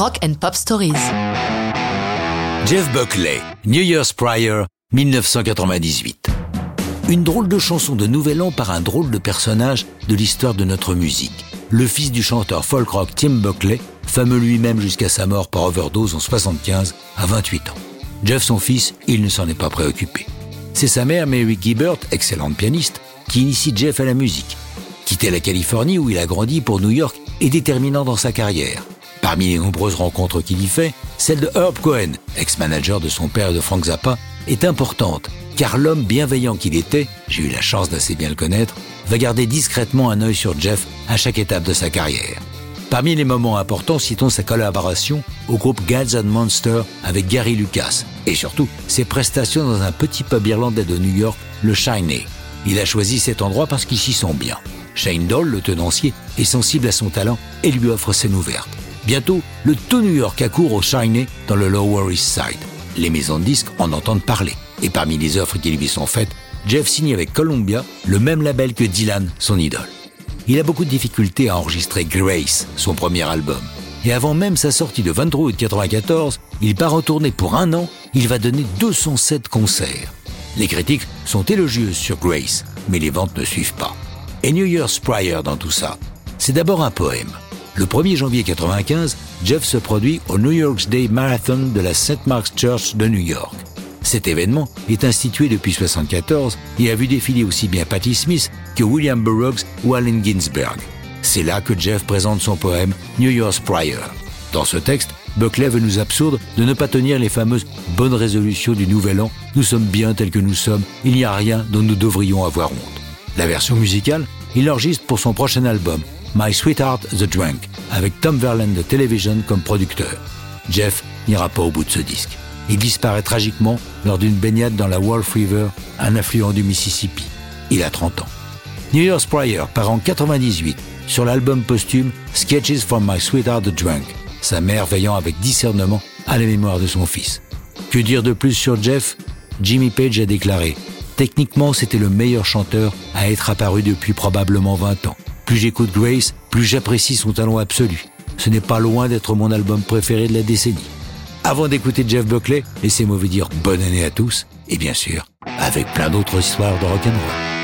Rock and Pop Stories. Jeff Buckley, New Year's Prior, 1998. Une drôle de chanson de Nouvel An par un drôle de personnage de l'histoire de notre musique. Le fils du chanteur folk rock Tim Buckley, fameux lui-même jusqu'à sa mort par overdose en 75 à 28 ans. Jeff, son fils, il ne s'en est pas préoccupé. C'est sa mère, Mary Gibbert, excellente pianiste, qui initie Jeff à la musique. Quitter la Californie où il a grandi pour New York est déterminant dans sa carrière. Parmi les nombreuses rencontres qu'il y fait, celle de Herb Cohen, ex-manager de son père et de Frank Zappa, est importante, car l'homme bienveillant qu'il était, j'ai eu la chance d'assez bien le connaître, va garder discrètement un œil sur Jeff à chaque étape de sa carrière. Parmi les moments importants, citons sa collaboration au groupe Gods and Monsters avec Gary Lucas, et surtout ses prestations dans un petit pub irlandais de New York, le Shiny. Il a choisi cet endroit parce qu'il s'y sent bien. Shane Doll, le tenancier, est sensible à son talent et lui offre scène ouverte. Bientôt, le tout New York accourt au Shiny dans le Lower East Side. Les maisons de disques en entendent parler. Et parmi les offres qui lui sont faites, Jeff signe avec Columbia, le même label que Dylan, son idole. Il a beaucoup de difficultés à enregistrer Grace, son premier album. Et avant même sa sortie de 23 août 1994, il part en tournée pour un an, il va donner 207 concerts. Les critiques sont élogieuses sur Grace, mais les ventes ne suivent pas. Et New Year's Prior dans tout ça, c'est d'abord un poème. Le 1er janvier 1995, Jeff se produit au New York's Day Marathon de la St. Mark's Church de New York. Cet événement est institué depuis 1974 et a vu défiler aussi bien Patti Smith que William Burroughs ou Allen Ginsberg. C'est là que Jeff présente son poème New Year's Prior. Dans ce texte, Buckley veut nous absurde de ne pas tenir les fameuses bonnes résolutions du Nouvel An. Nous sommes bien tels que nous sommes, il n'y a rien dont nous devrions avoir honte. La version musicale, il enregistre pour son prochain album, My Sweetheart the Drunk, avec Tom Verlaine de Television comme producteur. Jeff n'ira pas au bout de ce disque. Il disparaît tragiquement lors d'une baignade dans la Wolf River, un affluent du Mississippi. Il a 30 ans. New Year's Prior part en 98 sur l'album posthume Sketches from My Sweetheart the Drunk, sa mère veillant avec discernement à la mémoire de son fils. Que dire de plus sur Jeff? Jimmy Page a déclaré Techniquement, c'était le meilleur chanteur à être apparu depuis probablement 20 ans. Plus j'écoute Grace, plus j'apprécie son talent absolu. Ce n'est pas loin d'être mon album préféré de la décennie. Avant d'écouter Jeff Buckley, laissez-moi vous dire bonne année à tous, et bien sûr, avec plein d'autres histoires de rock'n'roll.